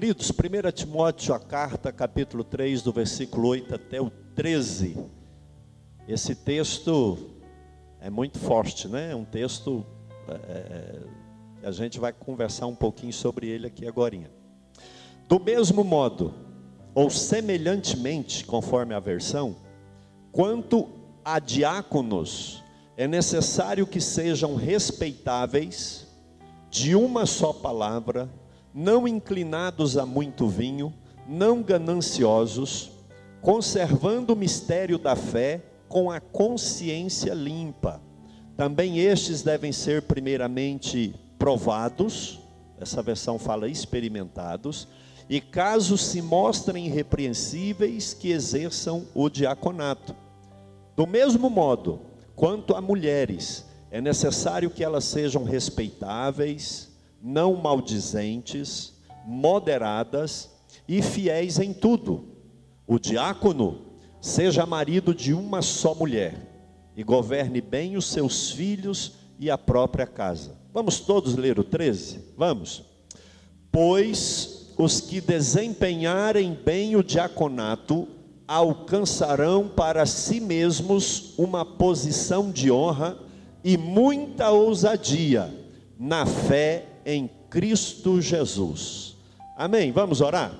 Queridos, 1 Timóteo, a carta, capítulo 3, do versículo 8 até o 13. Esse texto é muito forte, né? É um texto é, é, a gente vai conversar um pouquinho sobre ele aqui agora. Do mesmo modo, ou semelhantemente, conforme a versão, quanto a diáconos, é necessário que sejam respeitáveis, de uma só palavra, não inclinados a muito vinho, não gananciosos, conservando o mistério da fé com a consciência limpa. Também estes devem ser, primeiramente, provados, essa versão fala experimentados, e caso se mostrem irrepreensíveis, que exerçam o diaconato. Do mesmo modo, quanto a mulheres, é necessário que elas sejam respeitáveis, não maldizentes, moderadas e fiéis em tudo. O diácono seja marido de uma só mulher e governe bem os seus filhos e a própria casa. Vamos todos ler o 13? Vamos. Pois os que desempenharem bem o diaconato alcançarão para si mesmos uma posição de honra e muita ousadia na fé em Cristo Jesus. Amém. Vamos orar?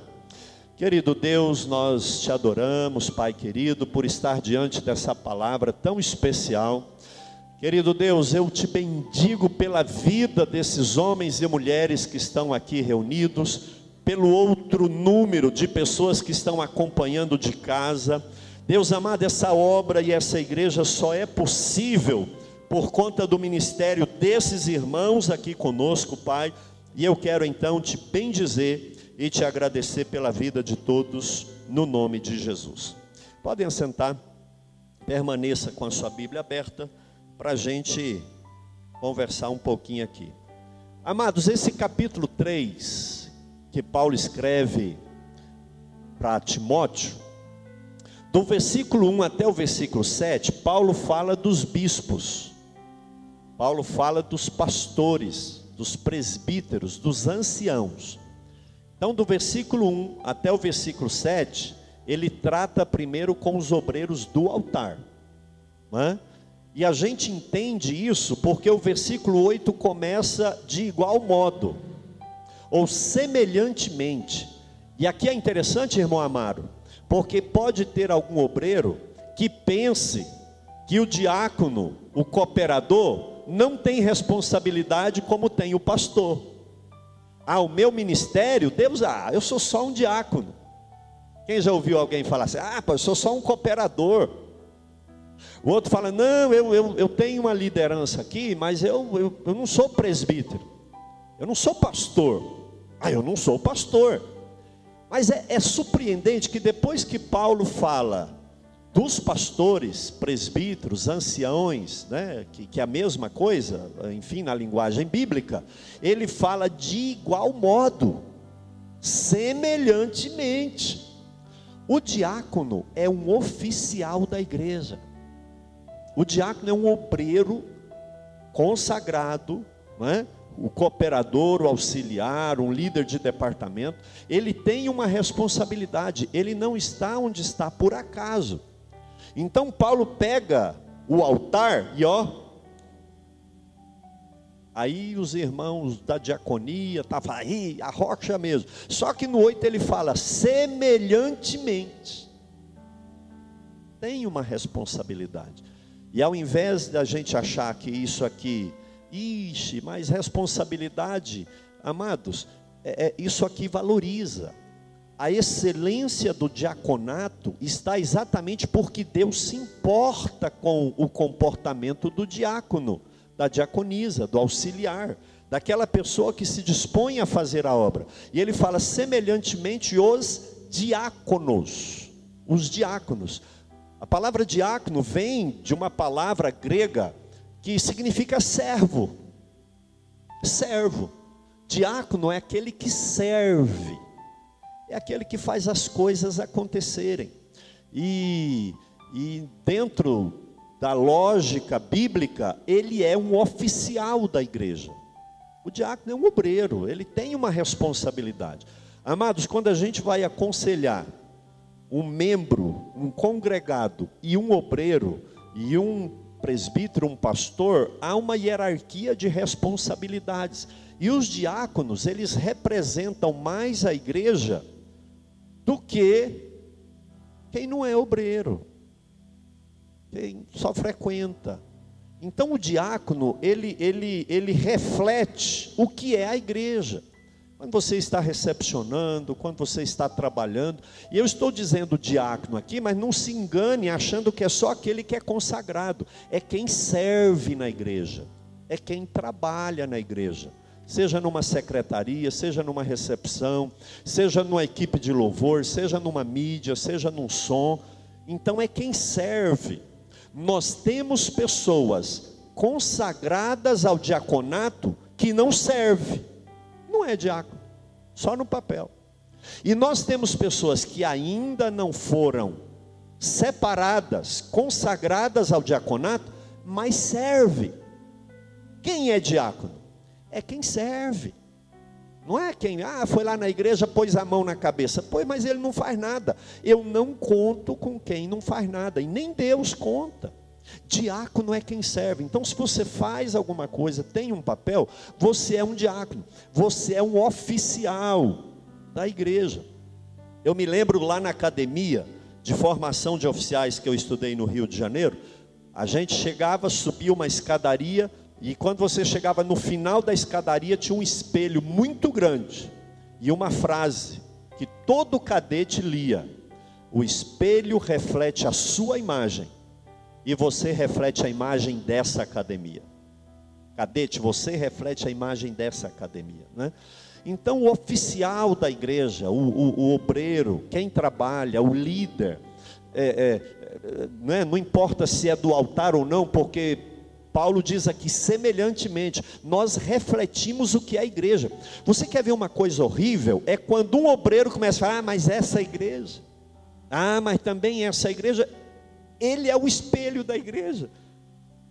Querido Deus, nós te adoramos, Pai querido, por estar diante dessa palavra tão especial. Querido Deus, eu te bendigo pela vida desses homens e mulheres que estão aqui reunidos, pelo outro número de pessoas que estão acompanhando de casa. Deus amado, essa obra e essa igreja só é possível por conta do ministério desses irmãos aqui conosco, Pai. E eu quero então te bendizer e te agradecer pela vida de todos, no nome de Jesus. Podem assentar, permaneça com a sua Bíblia aberta para a gente conversar um pouquinho aqui. Amados, esse capítulo 3, que Paulo escreve para Timóteo, do versículo 1 até o versículo 7, Paulo fala dos bispos, Paulo fala dos pastores, dos presbíteros, dos anciãos. Então, do versículo 1 até o versículo 7, ele trata primeiro com os obreiros do altar. Não é? E a gente entende isso porque o versículo 8 começa de igual modo, ou semelhantemente. E aqui é interessante, irmão Amaro, porque pode ter algum obreiro que pense que o diácono, o cooperador, não tem responsabilidade como tem o pastor. Ah, o meu ministério, Deus, ah, eu sou só um diácono. Quem já ouviu alguém falar assim, ah, eu sou só um cooperador. O outro fala: Não, eu, eu, eu tenho uma liderança aqui, mas eu, eu, eu não sou presbítero, eu não sou pastor. Ah, eu não sou pastor. Mas é, é surpreendente que depois que Paulo fala dos pastores, presbíteros, anciões, né, que, que é a mesma coisa, enfim, na linguagem bíblica, ele fala de igual modo, semelhantemente. O diácono é um oficial da igreja. O diácono é um obreiro consagrado, é? o cooperador, o auxiliar, um líder de departamento, ele tem uma responsabilidade, ele não está onde está por acaso. Então Paulo pega o altar e ó, aí os irmãos da diaconia estavam aí, a rocha mesmo. Só que no 8 ele fala semelhantemente. Tem uma responsabilidade. E ao invés da gente achar que isso aqui, ixi, mais responsabilidade, amados, é, é, isso aqui valoriza. A excelência do diaconato está exatamente porque Deus se importa com o comportamento do diácono, da diaconisa, do auxiliar, daquela pessoa que se dispõe a fazer a obra. E ele fala semelhantemente os diáconos, os diáconos. A palavra diácono vem de uma palavra grega que significa servo. Servo. Diácono é aquele que serve, é aquele que faz as coisas acontecerem. E, e dentro da lógica bíblica, ele é um oficial da igreja. O diácono é um obreiro, ele tem uma responsabilidade. Amados, quando a gente vai aconselhar um membro, um congregado e um obreiro e um presbítero, um pastor, há uma hierarquia de responsabilidades. E os diáconos, eles representam mais a igreja do que quem não é obreiro, quem só frequenta. Então o diácono, ele, ele, ele reflete o que é a igreja. Quando você está recepcionando, quando você está trabalhando, e eu estou dizendo diácono aqui, mas não se engane achando que é só aquele que é consagrado, é quem serve na igreja, é quem trabalha na igreja, seja numa secretaria, seja numa recepção, seja numa equipe de louvor, seja numa mídia, seja num som, então é quem serve. Nós temos pessoas consagradas ao diaconato que não servem não é diácono, só no papel. E nós temos pessoas que ainda não foram separadas, consagradas ao diaconato, mas serve. Quem é diácono? É quem serve. Não é quem, ah, foi lá na igreja, pôs a mão na cabeça. Pois, mas ele não faz nada. Eu não conto com quem não faz nada, e nem Deus conta. Diácono é quem serve. Então, se você faz alguma coisa, tem um papel, você é um diácono. Você é um oficial da igreja. Eu me lembro lá na academia de formação de oficiais que eu estudei no Rio de Janeiro, a gente chegava, subia uma escadaria e quando você chegava no final da escadaria tinha um espelho muito grande e uma frase que todo cadete lia: O espelho reflete a sua imagem e você reflete a imagem dessa academia. Cadete, você reflete a imagem dessa academia, né? Então, o oficial da igreja, o, o, o obreiro, quem trabalha, o líder, é, é, é, não importa se é do altar ou não, porque Paulo diz aqui, semelhantemente, nós refletimos o que é a igreja. Você quer ver uma coisa horrível? É quando um obreiro começa a falar, ah, mas essa igreja, ah, mas também essa igreja, ele é o espelho da igreja.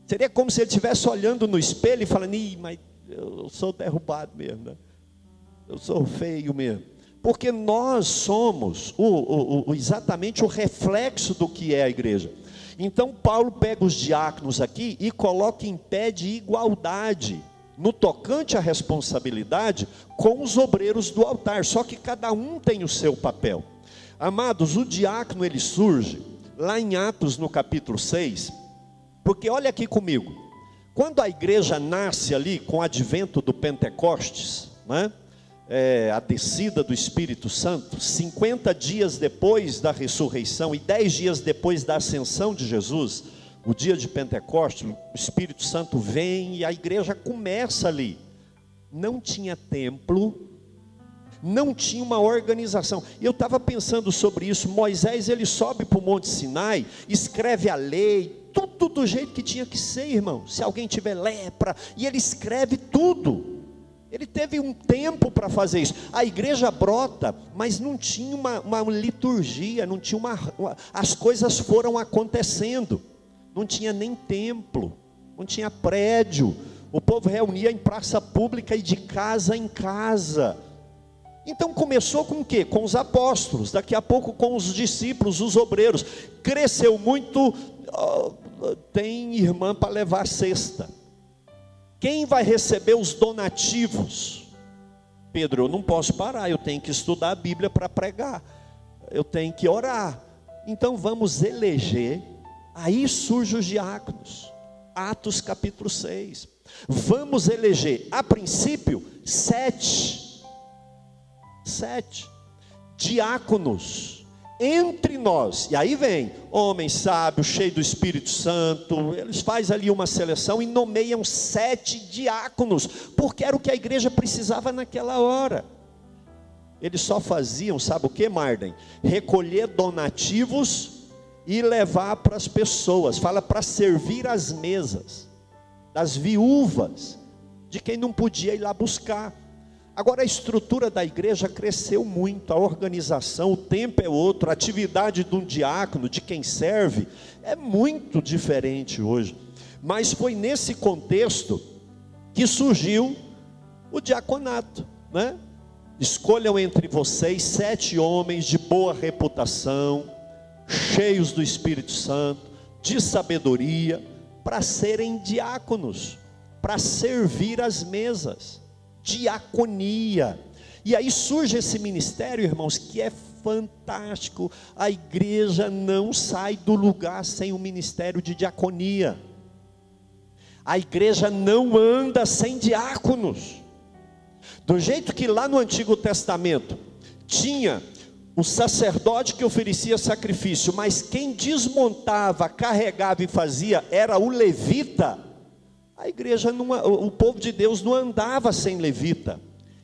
Seria como se ele estivesse olhando no espelho e falando: Ih, mas eu sou derrubado mesmo, né? eu sou feio mesmo. Porque nós somos o, o, o, exatamente o reflexo do que é a igreja. Então, Paulo pega os diáconos aqui e coloca em pé de igualdade, no tocante à responsabilidade, com os obreiros do altar. Só que cada um tem o seu papel. Amados, o diácono ele surge lá em Atos, no capítulo 6, porque olha aqui comigo, quando a igreja nasce ali com o advento do Pentecostes, né? É, a descida do Espírito Santo, 50 dias depois da ressurreição e 10 dias depois da ascensão de Jesus, o dia de Pentecostes, o Espírito Santo vem e a igreja começa ali. Não tinha templo, não tinha uma organização. Eu estava pensando sobre isso. Moisés ele sobe para o Monte Sinai, escreve a lei, tudo do jeito que tinha que ser, irmão. Se alguém tiver lepra, e ele escreve tudo. Ele teve um tempo para fazer isso. A igreja brota, mas não tinha uma, uma liturgia, não tinha uma, uma. As coisas foram acontecendo. Não tinha nem templo, não tinha prédio. O povo reunia em praça pública e de casa em casa então começou com o quê? Com os apóstolos, daqui a pouco com os discípulos, os obreiros. Cresceu muito, tem irmã para levar cesta. Quem vai receber os donativos? Pedro, eu não posso parar, eu tenho que estudar a Bíblia para pregar. Eu tenho que orar. Então vamos eleger. Aí surgem os diáconos. Atos capítulo 6. Vamos eleger, a princípio, sete sete diáconos entre nós. E aí vem homem sábio, cheio do Espírito Santo. Eles fazem ali uma seleção e nomeiam sete diáconos, porque era o que a igreja precisava naquela hora. Eles só faziam, sabe o que, Marden? Recolher donativos e levar para as pessoas. Fala para servir as mesas das viúvas, de quem não podia ir lá buscar. Agora a estrutura da igreja cresceu muito, a organização, o tempo é outro, a atividade de um diácono, de quem serve, é muito diferente hoje. Mas foi nesse contexto que surgiu o diaconato, né? Escolham entre vocês sete homens de boa reputação, cheios do Espírito Santo, de sabedoria, para serem diáconos, para servir as mesas. Diaconia. E aí surge esse ministério, irmãos, que é fantástico. A igreja não sai do lugar sem o ministério de diaconia. A igreja não anda sem diáconos. Do jeito que lá no Antigo Testamento tinha o sacerdote que oferecia sacrifício, mas quem desmontava, carregava e fazia era o levita. A igreja, não, o povo de Deus não andava sem levita.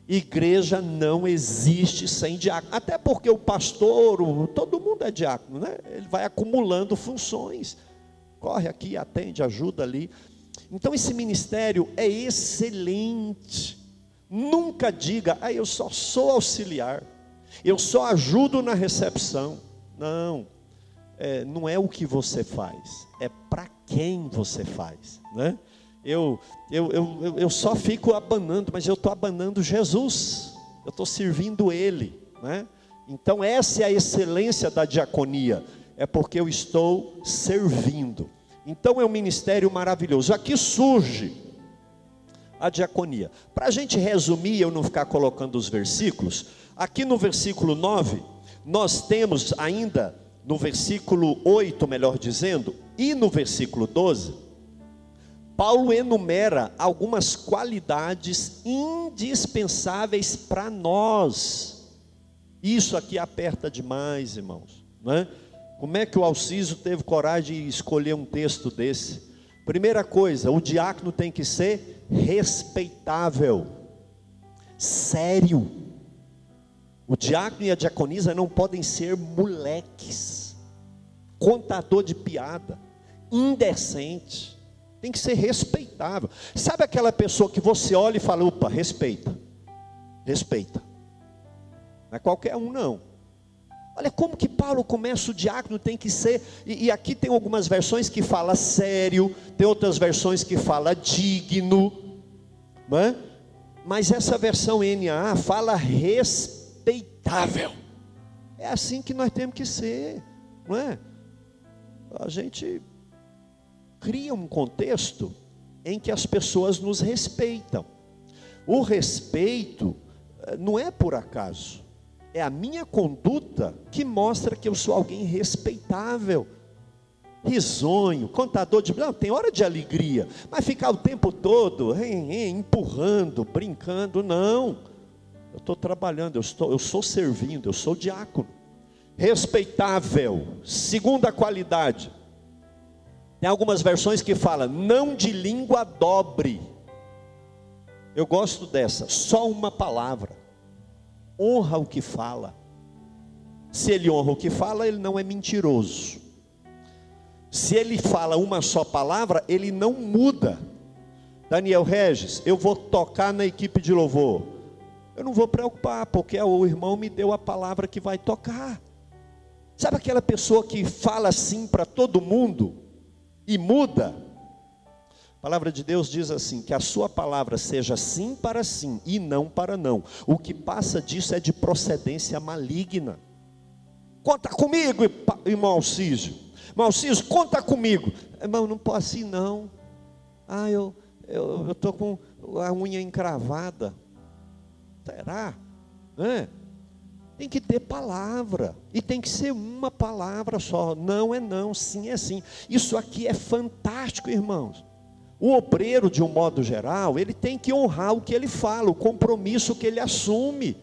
Igreja não existe sem diácono, até porque o pastor, o, todo mundo é diácono, né? Ele vai acumulando funções, corre aqui, atende, ajuda ali. Então esse ministério é excelente. Nunca diga, ah, eu só sou auxiliar, eu só ajudo na recepção. Não, é, não é o que você faz, é para quem você faz, né? Eu, eu, eu, eu só fico abanando, mas eu estou abanando Jesus, eu estou servindo Ele, né? Então essa é a excelência da diaconia, é porque eu estou servindo. Então é um ministério maravilhoso. Aqui surge a diaconia. Para a gente resumir, eu não ficar colocando os versículos, aqui no versículo 9, nós temos ainda, no versículo 8, melhor dizendo, e no versículo 12, Paulo enumera algumas qualidades indispensáveis para nós. Isso aqui aperta demais, irmãos. Não é? Como é que o Alciso teve coragem de escolher um texto desse? Primeira coisa, o diácono tem que ser respeitável, sério. O diácono e a diaconisa não podem ser moleques, contador de piada, indecente. Tem que ser respeitável. Sabe aquela pessoa que você olha e fala, opa, respeita. Respeita. Não é qualquer um, não. Olha como que Paulo começa o diácono tem que ser, e, e, aqui tem algumas versões que fala sério, tem outras versões que fala digno, não é? mas essa versão NAA fala respeitável. É assim que nós temos que ser, não é? A gente cria um contexto em que as pessoas nos respeitam. O respeito eh, não é por acaso é a minha conduta que mostra que eu sou alguém respeitável, risonho, contador de. Não, tem hora de alegria, mas ficar o tempo todo hein, hein, empurrando, brincando, não. Eu estou trabalhando, eu, estou, eu sou servindo, eu sou diácono. Respeitável, segunda qualidade. Tem algumas versões que fala não de língua dobre. Eu gosto dessa, só uma palavra honra o que fala. Se ele honra o que fala, ele não é mentiroso. Se ele fala uma só palavra, ele não muda. Daniel Regis, eu vou tocar na equipe de louvor. Eu não vou preocupar, porque o irmão me deu a palavra que vai tocar. Sabe aquela pessoa que fala assim para todo mundo e muda? A palavra de Deus diz assim: que a sua palavra seja sim para sim e não para não. O que passa disso é de procedência maligna. Conta comigo, irmão Alcísio. Irmão Alcísio, conta comigo. Irmão, não posso ir não. Ah, eu eu estou com a unha encravada. Será? É. Tem que ter palavra. E tem que ser uma palavra só. Não é não, sim é sim. Isso aqui é fantástico, irmãos. O obreiro, de um modo geral, ele tem que honrar o que ele fala, o compromisso que ele assume.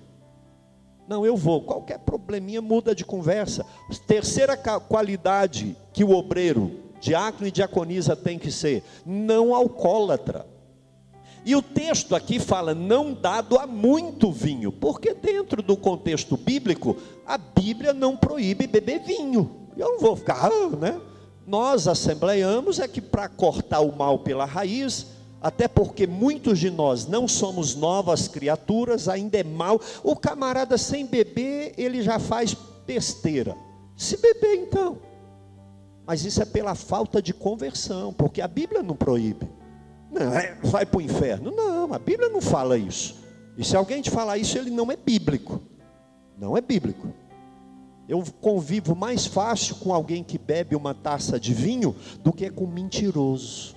Não, eu vou. Qualquer probleminha muda de conversa. Terceira qualidade que o obreiro, diácono e diaconisa tem que ser: não alcoólatra. E o texto aqui fala não dado a muito vinho, porque dentro do contexto bíblico, a Bíblia não proíbe beber vinho. Eu não vou ficar, ah, né? Nós assembleiamos é que para cortar o mal pela raiz, até porque muitos de nós não somos novas criaturas, ainda é mal. O camarada sem beber, ele já faz besteira. Se beber então. Mas isso é pela falta de conversão, porque a Bíblia não proíbe. Não, é, vai para o inferno. Não, a Bíblia não fala isso. E se alguém te falar isso, ele não é bíblico. Não é bíblico. Eu convivo mais fácil com alguém que bebe uma taça de vinho do que com mentiroso.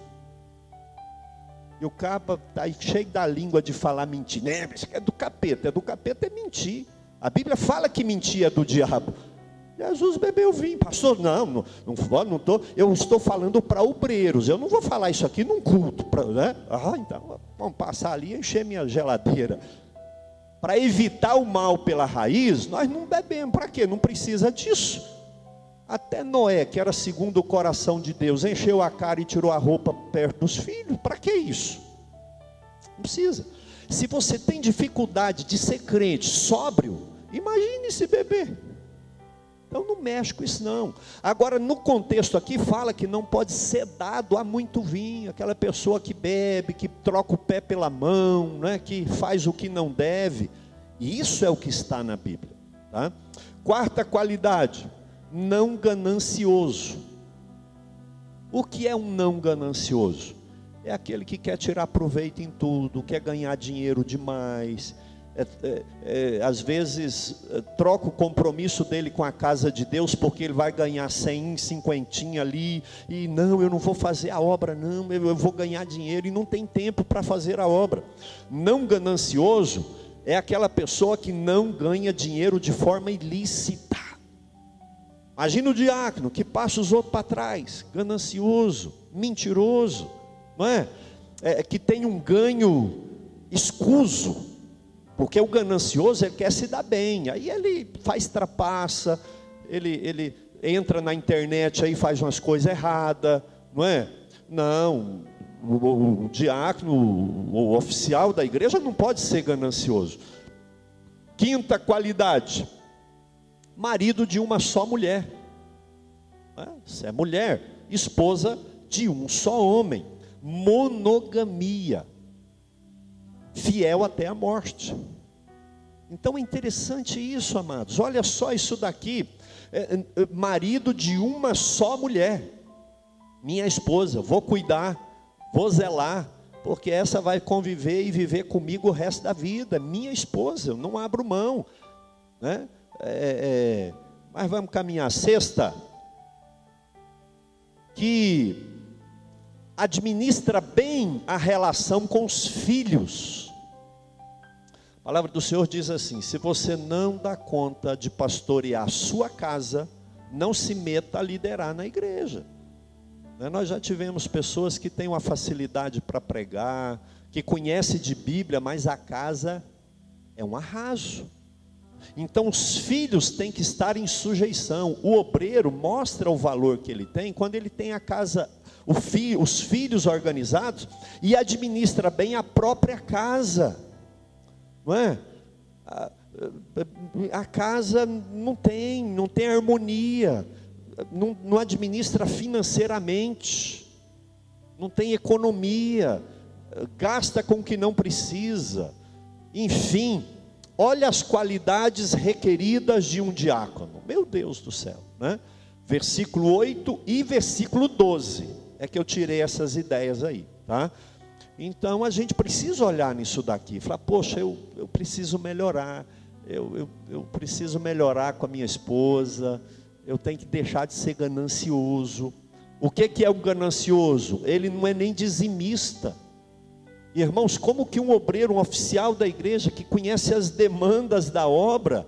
E o capa está cheio da língua de falar mentira. Né? É do capeta. É do capeta é mentir. A Bíblia fala que mentir é do diabo. Jesus bebeu vinho, pastor. Não, não, não, não tô, eu estou falando para obreiros. Eu não vou falar isso aqui num culto, pra, né? Ah, então vamos passar ali e encher minha geladeira para evitar o mal pela raiz, nós não bebemos. Para quê? Não precisa disso. Até Noé, que era segundo o coração de Deus, encheu a cara e tirou a roupa perto dos filhos. Para que isso? Não precisa. Se você tem dificuldade de ser crente sóbrio, imagine se beber. Então não mexe com isso não. Agora, no contexto aqui, fala que não pode ser dado a muito vinho. Aquela pessoa que bebe, que troca o pé pela mão, né, que faz o que não deve. Isso é o que está na Bíblia. Tá? Quarta qualidade, não ganancioso. O que é um não ganancioso? É aquele que quer tirar proveito em tudo, quer ganhar dinheiro demais, é, é, é, às vezes é, troca o compromisso dele com a casa de Deus, porque ele vai ganhar 100, 50 ali, e não, eu não vou fazer a obra, não, eu, eu vou ganhar dinheiro, e não tem tempo para fazer a obra. Não ganancioso é aquela pessoa que não ganha dinheiro de forma ilícita. Imagina o diácono que passa os outros para trás, ganancioso, mentiroso, não é? é que tem um ganho escuso porque o ganancioso ele quer se dar bem, aí ele faz trapaça, ele, ele entra na internet aí faz umas coisas erradas, não é? Não, o, o, o diácono, o, o oficial da igreja não pode ser ganancioso. Quinta qualidade, marido de uma só mulher. Você é mulher, esposa de um só homem. Monogamia fiel até a morte. Então é interessante isso, amados. Olha só isso daqui: é, é, é, marido de uma só mulher, minha esposa, vou cuidar, vou zelar, porque essa vai conviver e viver comigo o resto da vida. Minha esposa, eu não abro mão, né? É, é, mas vamos caminhar. Sexta, que administra bem a relação com os filhos. A palavra do Senhor diz assim: se você não dá conta de pastorear a sua casa, não se meta a liderar na igreja. Né, nós já tivemos pessoas que têm uma facilidade para pregar, que conhece de Bíblia, mas a casa é um arraso. Então os filhos têm que estar em sujeição. O obreiro mostra o valor que ele tem quando ele tem a casa, fi, os filhos organizados e administra bem a própria casa não é? A, a casa não tem, não tem harmonia, não, não administra financeiramente, não tem economia, gasta com o que não precisa, enfim, olha as qualidades requeridas de um diácono, meu Deus do céu, né? Versículo 8 e versículo 12, é que eu tirei essas ideias aí, tá? Então a gente precisa olhar nisso daqui, falar, poxa, eu, eu preciso melhorar, eu, eu, eu preciso melhorar com a minha esposa, eu tenho que deixar de ser ganancioso. O que, que é o ganancioso? Ele não é nem dizimista. Irmãos, como que um obreiro, um oficial da igreja que conhece as demandas da obra,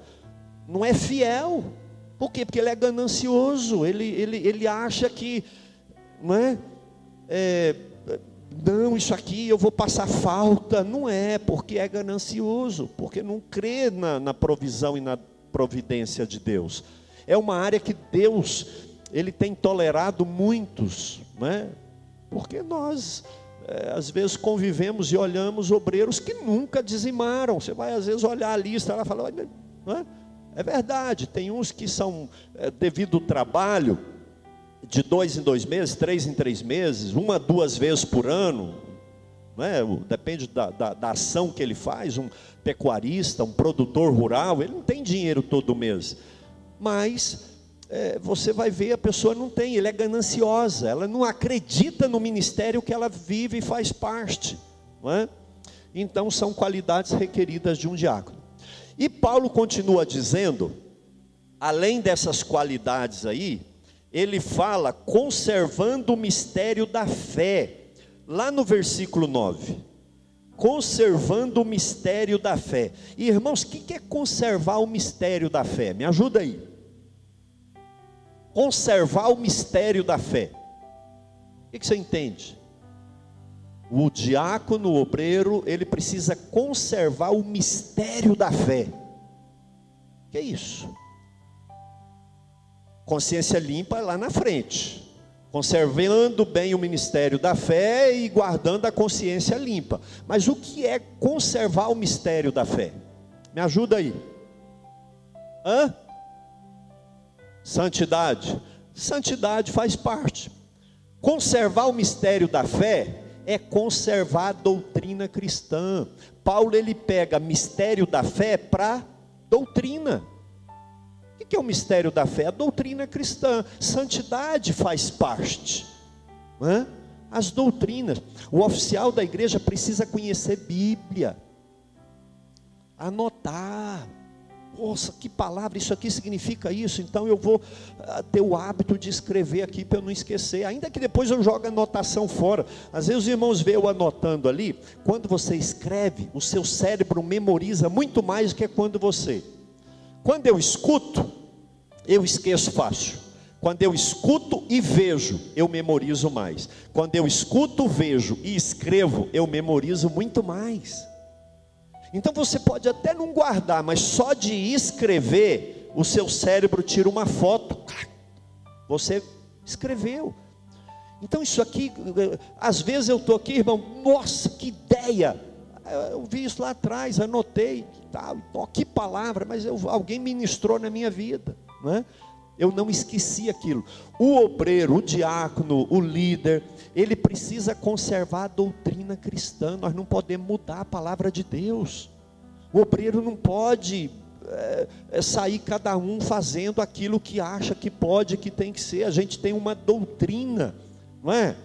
não é fiel? Por quê? Porque ele é ganancioso, ele, ele, ele acha que, não é, é não, isso aqui eu vou passar falta. Não é, porque é ganancioso, porque não crê na, na provisão e na providência de Deus. É uma área que Deus, Ele tem tolerado muitos, né? porque nós, é, às vezes, convivemos e olhamos obreiros que nunca dizimaram. Você vai, às vezes, olhar a lista e falar, não é? é verdade, tem uns que são, é, devido ao trabalho, de dois em dois meses, três em três meses, uma, duas vezes por ano, né? depende da, da, da, ação que ele faz. Um pecuarista, um produtor rural, ele não tem dinheiro todo mês, mas é, você vai ver a pessoa não tem, ele é gananciosa, ela não acredita no ministério que ela vive e faz parte, não é? então são qualidades requeridas de um diácono. E Paulo continua dizendo, além dessas qualidades aí, ele fala conservando o mistério da fé, lá no versículo 9. Conservando o mistério da fé. E irmãos, o que é conservar o mistério da fé? Me ajuda aí. Conservar o mistério da fé. O que você entende? O diácono, o obreiro, ele precisa conservar o mistério da fé. Que é isso? Consciência limpa lá na frente. Conservando bem o ministério da fé e guardando a consciência limpa. Mas o que é conservar o mistério da fé? Me ajuda aí. Hã? Santidade. Santidade faz parte. Conservar o mistério da fé é conservar a doutrina cristã. Paulo ele pega mistério da fé para doutrina. É o mistério da fé? A doutrina cristã. Santidade faz parte. É? As doutrinas. O oficial da igreja precisa conhecer Bíblia, anotar nossa, que palavra, isso aqui significa isso, então eu vou uh, ter o hábito de escrever aqui para eu não esquecer, ainda que depois eu jogue a anotação fora. Às vezes os irmãos veem eu anotando ali, quando você escreve, o seu cérebro memoriza muito mais do que quando você. Quando eu escuto, eu esqueço fácil. Quando eu escuto e vejo, eu memorizo mais. Quando eu escuto, vejo e escrevo, eu memorizo muito mais. Então você pode até não guardar, mas só de escrever, o seu cérebro tira uma foto. Você escreveu. Então isso aqui, às vezes eu estou aqui, irmão, nossa, que ideia! Eu vi isso lá atrás, anotei, tal, oh, que palavra, mas eu, alguém ministrou na minha vida, não é? Eu não esqueci aquilo. O obreiro, o diácono, o líder, ele precisa conservar a doutrina cristã. Nós não podemos mudar a palavra de Deus. O obreiro não pode é sair cada um fazendo aquilo que acha que pode, que tem que ser. A gente tem uma doutrina, não é?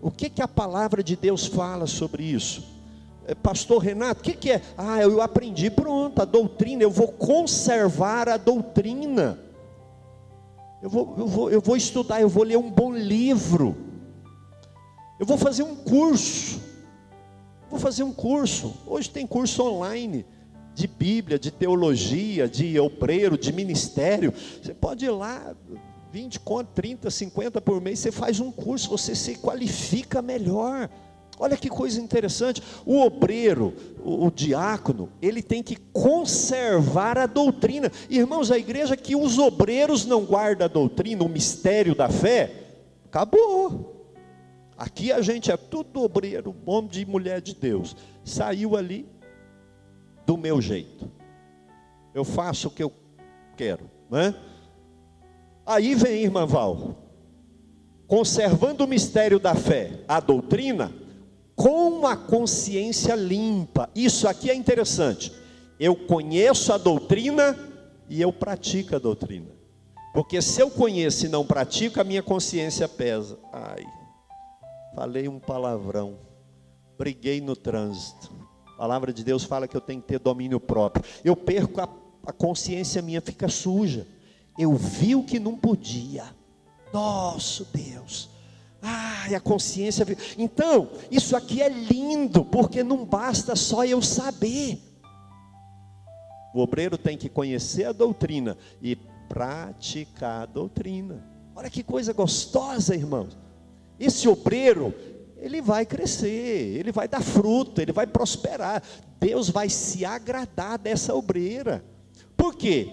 O que, que a palavra de Deus fala sobre isso? É, Pastor Renato, o que, que é? Ah, eu aprendi, pronto, a doutrina, eu vou conservar a doutrina. Eu vou, eu, vou, eu vou estudar, eu vou ler um bom livro. Eu vou fazer um curso. Vou fazer um curso. Hoje tem curso online de Bíblia, de teologia, de obreiro, de ministério. Você pode ir lá, 20 conto, 30, 50 por mês, você faz um curso, você se qualifica melhor. Olha que coisa interessante. O obreiro, o, o, diácono, ele tem que conservar a doutrina. Irmãos, a igreja que os obreiros não guardam a doutrina, o mistério da fé, acabou. Aqui a gente é tudo obreiro, homem de mulher de Deus. Saiu ali do meu jeito. Eu faço o que eu quero, né? Aí vem irmã Val, conservando o mistério da fé, a doutrina, com a consciência limpa. Isso aqui é interessante. Eu conheço a doutrina e eu pratico a doutrina. Porque se eu conheço e não pratico, a minha consciência pesa. Ai, falei um palavrão. Briguei no trânsito. A palavra de Deus fala que eu tenho que ter domínio próprio. Eu perco a, a consciência minha, fica suja. Eu vi o que não podia. Nosso Deus. Ai, a consciência. Então, isso aqui é lindo, porque não basta só eu saber. O obreiro tem que conhecer a doutrina e praticar a doutrina. Olha que coisa gostosa, irmãos. Esse obreiro, ele vai crescer, ele vai dar fruto, ele vai prosperar. Deus vai se agradar dessa obreira. Por quê?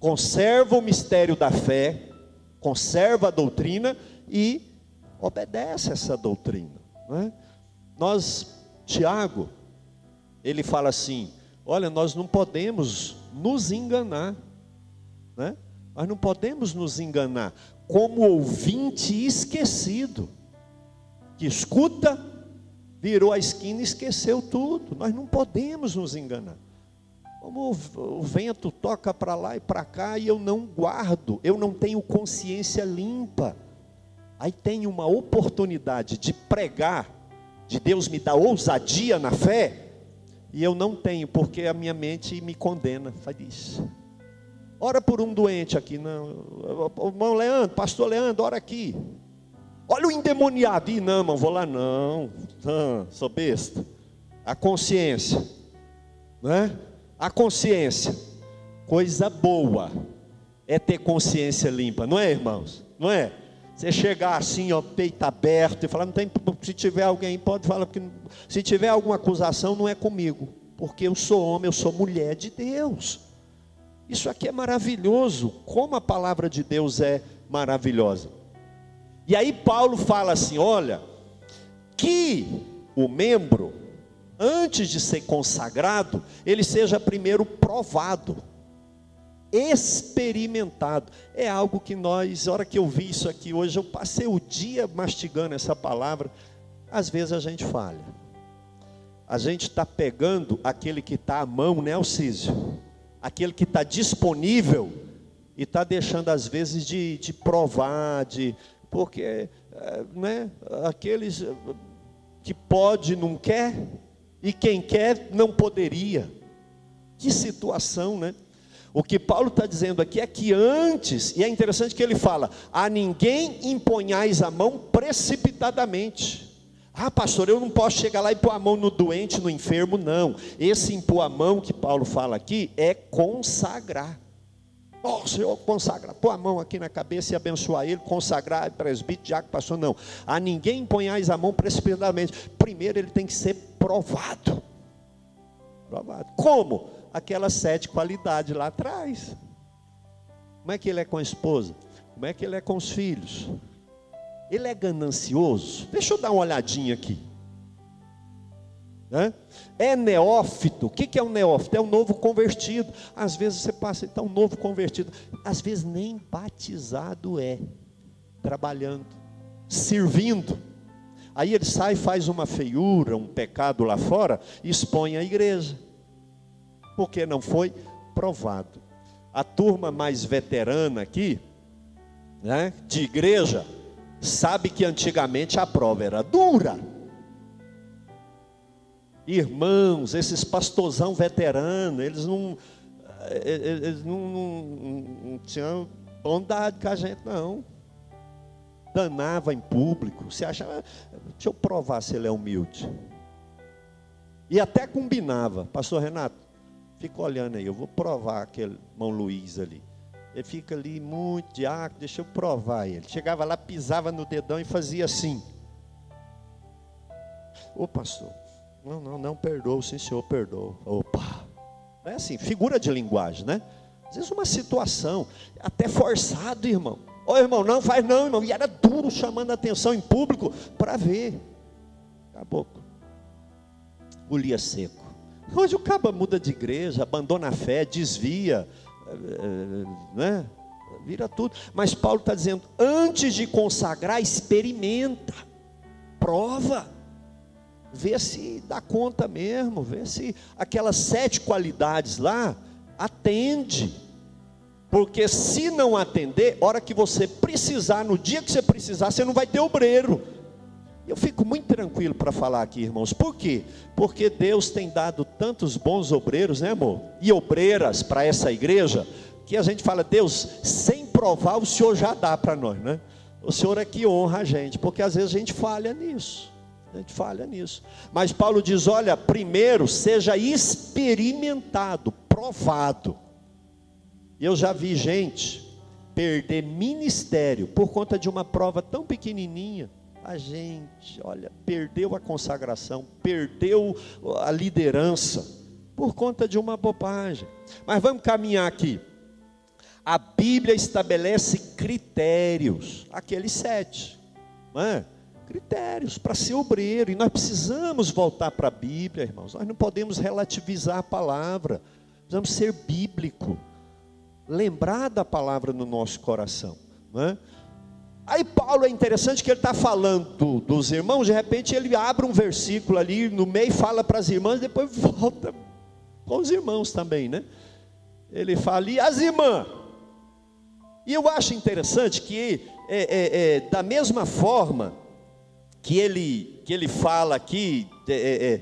Conserva o mistério da fé, conserva a doutrina e obedece essa doutrina. É? Nós, Tiago, ele fala assim: olha, nós não podemos nos enganar, né? nós não podemos nos enganar, como ouvinte esquecido, que escuta, virou a esquina e esqueceu tudo, nós não podemos nos enganar. Como o vento toca para lá e para cá e eu não guardo, eu não tenho consciência limpa. Aí tem uma oportunidade de pregar, de Deus me dar ousadia na fé, E eu não tenho, porque a minha mente me condena. Faz isso. Ora por um doente aqui, não. Irmão Leandro, pastor Leandro, ora aqui. Olha o endemoniado. Ih, não, irmão, vou lá não. não sou besta. A consciência. Né? A consciência. Coisa boa é ter consciência limpa, não é, irmãos? Não é? Você chegar assim, ó, peito aberto e falar, não tem, se tiver alguém, pode falar, porque se tiver alguma acusação, não é comigo, porque eu sou homem, eu sou mulher de Deus. Isso aqui é maravilhoso, como a palavra de Deus é maravilhosa. E aí Paulo fala assim: olha, que o membro, antes de ser consagrado, ele seja primeiro provado experimentado. É algo que nós, hora que eu vi isso aqui hoje, eu passei o dia mastigando essa palavra. Às vezes a gente falha. A gente está pegando aquele que está à mão, né, Alcísio? Aquele que está disponível e está deixando às vezes de, de provar, de porque é, né, aqueles que pode não quer e quem quer não poderia. Que situação, né? O que Paulo está dizendo aqui é que antes, e é interessante que ele fala: a ninguém imponhais a mão precipitadamente. Ah, pastor, eu não posso chegar lá e pôr a mão no doente, no enfermo, não. Esse impor a mão que Paulo fala aqui é consagrar. Ó, oh, Senhor, consagra, pôr a mão aqui na cabeça e abençoar ele, consagrar, presbítero, diácono, pastor, não. A ninguém imponhais a mão precipitadamente. Primeiro ele tem que ser provado. Provado. Como? Aquelas sete qualidades lá atrás. Como é que ele é com a esposa? Como é que ele é com os filhos? Ele é ganancioso? Deixa eu dar uma olhadinha aqui. É neófito. O que é um neófito? É um novo convertido. Às vezes você passa, então, um novo convertido. Às vezes nem batizado é. Trabalhando, servindo. Aí ele sai, faz uma feiura, um pecado lá fora, expõe a igreja porque não foi provado. A turma mais veterana aqui, né, de igreja, sabe que antigamente a prova era dura. Irmãos, esses pastorzão veterano, eles não, eh, eh, eles não, não, não tinham bondade com a gente, não. Danava em público. Você achava, deixa eu provar se ele é humilde. E até combinava, pastor Renato, Fica olhando aí, eu vou provar aquele irmão Luiz ali. Ele fica ali muito diácono, deixa eu provar ele. Chegava lá, pisava no dedão e fazia assim. Ô pastor, não, não, não perdoa, sim senhor, perdoa. Opa. É assim, figura de linguagem, né? Às vezes uma situação, até forçado, irmão. Ô irmão, não faz não, irmão. E era duro chamando a atenção em público para ver. Acabou. Golia seco. Hoje o caba muda de igreja, abandona a fé, desvia, né? vira tudo. Mas Paulo está dizendo: antes de consagrar, experimenta, prova, vê se dá conta mesmo, vê se aquelas sete qualidades lá atende. Porque se não atender, hora que você precisar, no dia que você precisar, você não vai ter obreiro. Eu fico muito tranquilo para falar aqui, irmãos. Por quê? Porque Deus tem dado tantos bons obreiros, né, amor? E obreiras para essa igreja, que a gente fala, Deus, sem provar, o Senhor já dá para nós, né? O Senhor é que honra a gente, porque às vezes a gente falha nisso. A gente falha nisso. Mas Paulo diz: olha, primeiro seja experimentado, provado. Eu já vi gente perder ministério por conta de uma prova tão pequenininha a gente, olha, perdeu a consagração, perdeu a liderança por conta de uma bobagem. Mas vamos caminhar aqui. A Bíblia estabelece critérios, aqueles sete, não é? critérios para ser obreiro, e nós precisamos voltar para a Bíblia, irmãos. Nós não podemos relativizar a palavra, precisamos ser bíblico, lembrar da palavra no nosso coração. Não é? Aí Paulo é interessante que ele está falando dos irmãos, de repente ele abre um versículo ali no meio, fala para as irmãs, depois volta com os irmãos também, né? Ele fala, e as irmãs? E eu acho interessante que, é, é, é, da mesma forma que ele, que ele fala aqui é, é,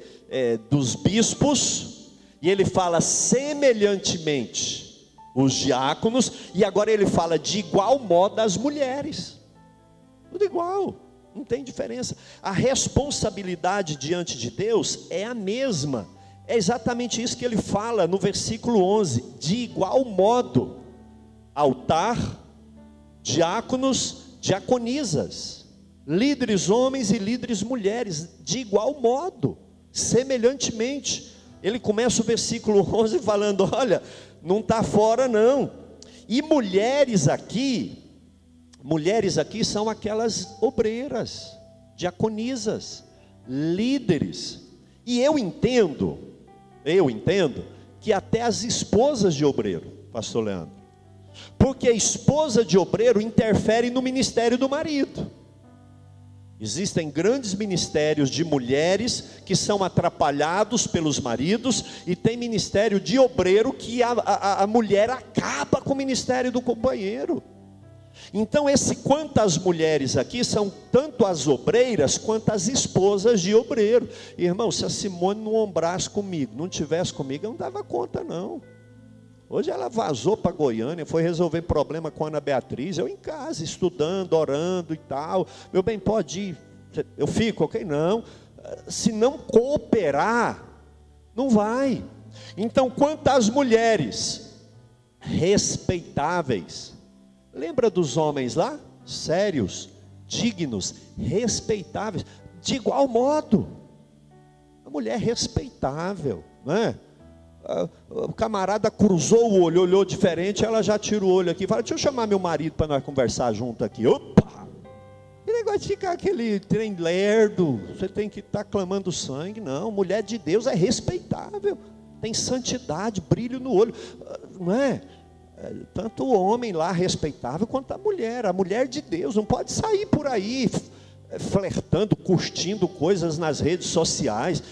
é, dos bispos, e ele fala semelhantemente os diáconos, e agora ele fala de igual modo as mulheres. Tudo igual, não tem diferença. A responsabilidade diante de Deus é a mesma. É exatamente isso que ele fala no versículo 11: de igual modo, altar, diáconos, diaconisas, líderes homens e líderes mulheres, de igual modo, semelhantemente. Ele começa o versículo 11 falando: olha, não está fora não. E mulheres aqui, mulheres aqui são aquelas obreiras, diaconisas, líderes. E eu entendo, eu entendo, que até as esposas de obreiro, pastor Leandro, porque a esposa de obreiro interfere no ministério do marido. Existem grandes ministérios de mulheres que são atrapalhados pelos maridos, e tem ministério de obreiro que a, a, a mulher acaba com o ministério do companheiro. Então, esse quantas mulheres aqui são tanto as obreiras quanto as esposas de obreiro. Irmão, se a Simone não ombrasse comigo, não tivesse comigo, eu não dava conta, não. Hoje ela vazou para Goiânia, foi resolver problema com a Ana Beatriz. Eu em casa, estudando, orando e tal. Meu bem, pode ir. Eu fico, ok? Não. Se não cooperar, não vai. Então, quantas mulheres respeitáveis. Lembra dos homens lá? Sérios, dignos, respeitáveis. De igual modo. A mulher respeitável, não é? o camarada cruzou o olho, olhou diferente, ela já tira o olho aqui fala: Deixa eu chamar meu marido para nós conversar junto aqui. Opa! Que negócio de ficar aquele trem lerdo, você tem que estar tá clamando sangue. Não, mulher de Deus é respeitável, tem santidade, brilho no olho, não é? É tanto o homem lá respeitável quanto a mulher, a mulher de Deus, não pode sair por aí flertando, curtindo coisas nas redes sociais.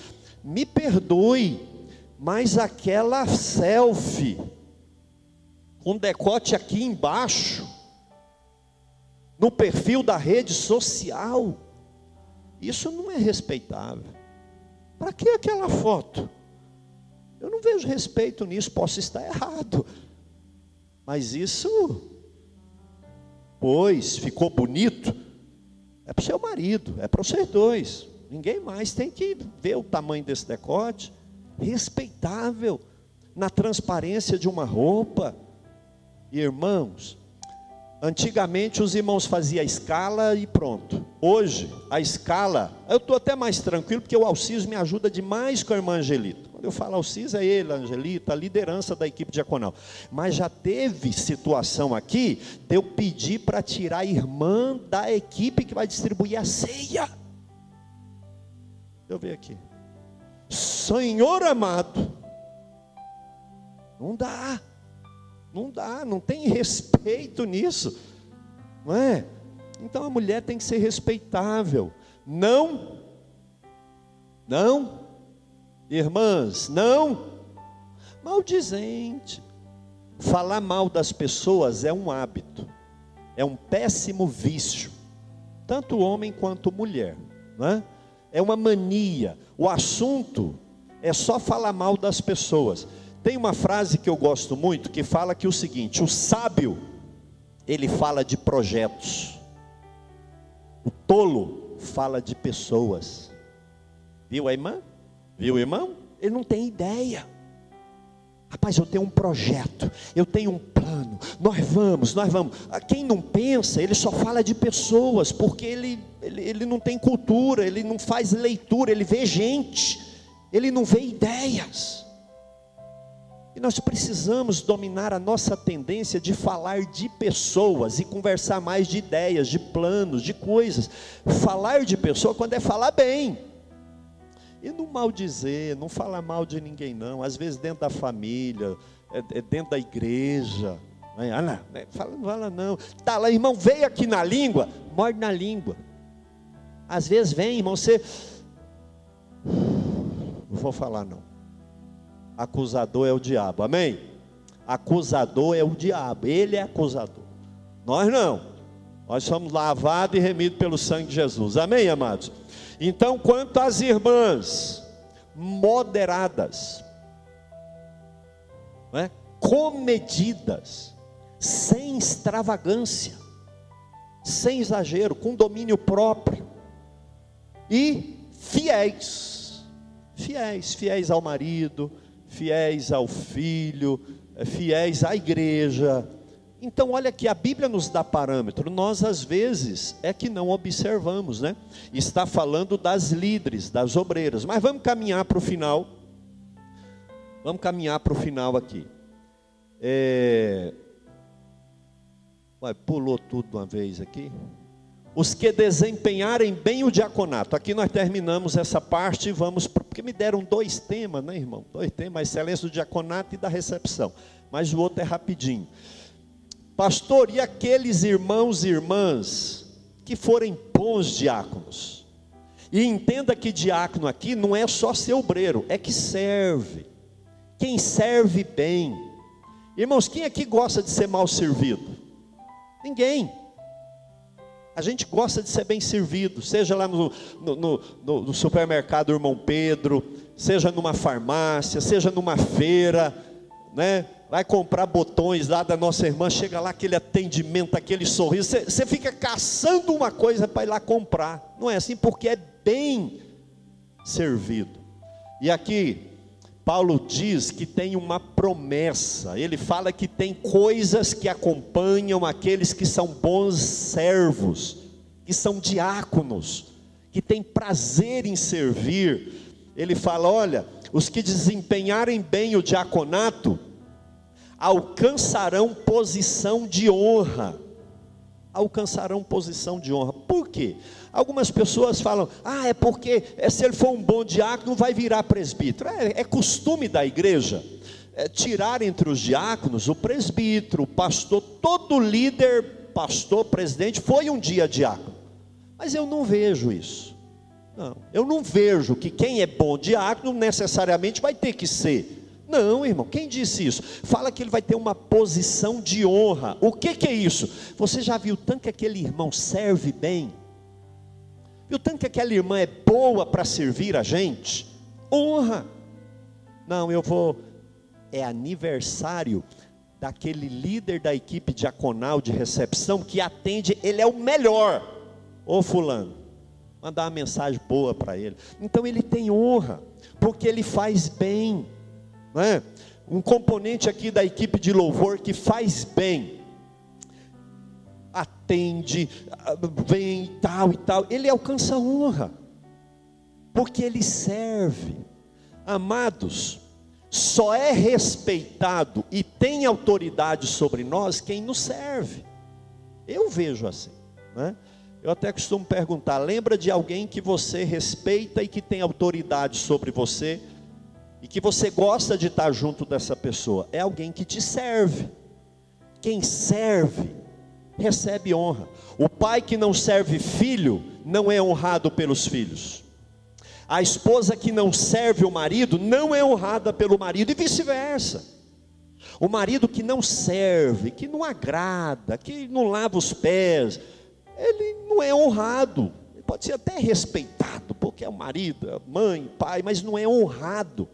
Me perdoe, mas aquela selfie, com decote aqui embaixo, no perfil da rede social, isso não é respeitável. Para que aquela foto? Eu não vejo respeito nisso, posso estar errado. Mas isso, pois, ficou bonito, é para o seu marido, é para vocês dois. Ninguém mais tem que ver o tamanho desse decote respeitável na transparência de uma roupa. Irmãos, antigamente os irmãos faziam a escala e pronto. Hoje, a escala, eu estou até mais tranquilo, porque o Alciso me ajuda demais com a irmã Angelita. Quando eu falo Alciso, é ele, Angelita, a liderança da equipe diaconal. Mas já teve situação aqui de eu pedir para tirar a irmã da equipe que vai distribuir a ceia. Eu ver aqui. Senhor amado, não dá, não dá, não tem respeito nisso, não é? Então a mulher tem que ser respeitável, não, não, irmãs, não, maldizente. Falar mal das pessoas é um hábito, é um péssimo vício, tanto homem quanto mulher, não é? é uma mania. O assunto é só falar mal das pessoas. Tem uma frase que eu gosto muito que fala que o seguinte: o sábio, ele fala de projetos, o tolo fala de pessoas. Viu a irmã? Viu, irmão? Ele não tem ideia. Rapaz, eu tenho um projeto, eu tenho um plano, nós vamos, nós vamos. Ah, quem não pensa, ele só fala de pessoas, porque ele, ele, ele não tem cultura, ele não faz leitura, ele vê gente, ele não vê ideias. E nós precisamos dominar a nossa tendência de falar de pessoas e conversar mais de ideias, de planos, de coisas. Falar de pessoa quando é falar bem. E não maldizer, não falar mal de ninguém, não. Às vezes dentro da família, é, é dentro da igreja. Né? Ah, não, né? fala, não fala não. Tá lá, irmão, veio aqui na língua, morde na língua. Às vezes vem, irmão, você. Não vou falar não. Acusador é o diabo, amém? Acusador é o diabo, ele é acusador. Nós não. Nós somos lavados e remidos pelo sangue de Jesus. Amém, amados? Então, quanto às irmãs moderadas, é? comedidas, sem extravagância, sem exagero, com domínio próprio e fiéis, fiéis, fiéis ao marido, fiéis ao filho, fiéis à igreja. Então, olha que a Bíblia nos dá parâmetro, nós às vezes é que não observamos, né? Está falando das líderes, das obreiras, mas vamos caminhar para o final. Vamos caminhar para o final aqui. É... Ué, pulou tudo uma vez aqui. Os que desempenharem bem o diaconato. Aqui nós terminamos essa parte e vamos. Porque me deram dois temas, né, irmão? Dois temas: excelência do diaconato e da recepção. Mas o outro é rapidinho. Pastor, e aqueles irmãos e irmãs que forem bons diáconos? E entenda que diácono aqui não é só ser obreiro, é que serve. Quem serve bem. Irmãos, quem aqui gosta de ser mal servido? Ninguém. A gente gosta de ser bem servido, seja lá no, no, no, no, supermercado Irmão Pedro, seja numa farmácia, seja numa feira, né? Vai comprar botões lá da nossa irmã, chega lá aquele atendimento, aquele sorriso, você, fica caçando uma coisa para ir lá comprar. Não é assim, porque é bem servido. E aqui, Paulo diz que tem uma promessa, ele fala que tem coisas que acompanham aqueles que são bons servos, que são diáconos, que têm prazer em servir. Ele fala: olha, os que desempenharem bem o diaconato alcançarão posição de honra. Alcançarão posição de honra. Por quê? Algumas pessoas falam, ah, é porque é, se ele for um bom diácono, vai virar presbítero. É, é costume da igreja é, tirar entre os diáconos o presbítero, o pastor, todo líder, pastor, presidente, foi um dia diácono. Mas eu não vejo isso. Não, eu não vejo que quem é bom diácono necessariamente vai ter que ser. Não, irmão, quem disse isso? Fala que ele vai ter uma posição de honra. O que, que é isso? Você já viu tanto que aquele irmão serve bem? Viu tanto que aquela irmã é boa para servir a gente? Honra. Não, eu vou. É aniversário daquele líder da equipe diaconal de recepção que atende, ele é o melhor. Ô fulano, mandar uma mensagem boa para ele. Então ele tem honra, porque ele faz bem. Não é? Um componente aqui da equipe de louvor que faz bem atende, vem tal e tal, ele alcança honra, porque ele serve. Amados, só é respeitado e tem autoridade sobre nós quem nos serve. Eu vejo assim, né? Eu até costumo perguntar: lembra de alguém que você respeita e que tem autoridade sobre você, e que você gosta de estar junto dessa pessoa? É alguém que te serve. Quem serve recebe honra. O pai que não serve filho não é honrado pelos filhos. A esposa que não serve o marido não é honrada pelo marido e vice-versa. O marido que não serve, que não agrada, que não lava os pés, ele não é honrado. Ele pode ser até respeitado, porque é o marido, é mãe, pai, mas não é honrado.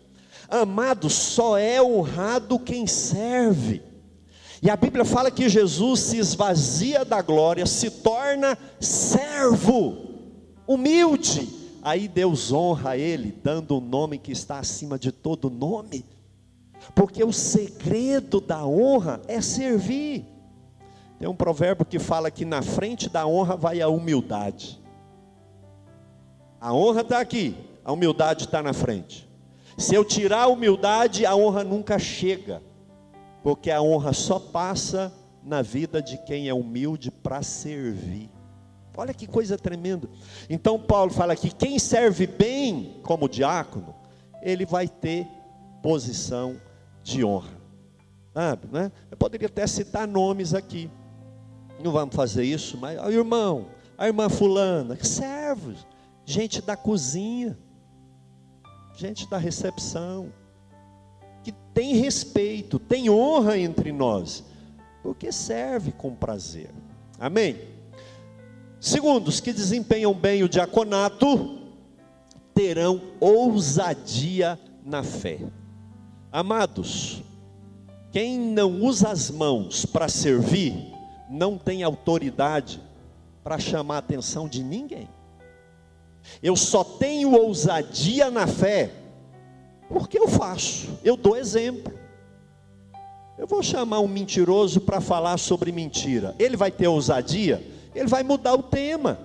Amado, só é honrado quem serve. E a Bíblia fala que Jesus se esvazia da glória, se torna servo, humilde. Aí Deus honra ele, dando o um nome que está acima de todo nome, porque o segredo da honra é servir. Tem um provérbio que fala que na frente da honra vai a humildade. A honra está aqui, a humildade está na frente. Se eu tirar a humildade, a honra nunca chega porque a honra só passa na vida de quem é humilde para servir. Olha que coisa tremenda. Então Paulo fala que quem serve bem como diácono, ele vai ter posição de honra. Sabe, né? Eu poderia até citar nomes aqui. Não vamos fazer isso, mas o irmão, a irmã fulana, servos, gente da cozinha, gente da recepção, que tem respeito, tem honra entre nós, porque serve com prazer. Amém? Segundo, os que desempenham bem o diaconato terão ousadia na fé. Amados, quem não usa as mãos para servir, não tem autoridade para chamar a atenção de ninguém. Eu só tenho ousadia na fé porque eu faço, eu dou exemplo. Eu vou chamar um mentiroso para falar sobre mentira. Ele vai ter ousadia? Ele vai mudar o tema.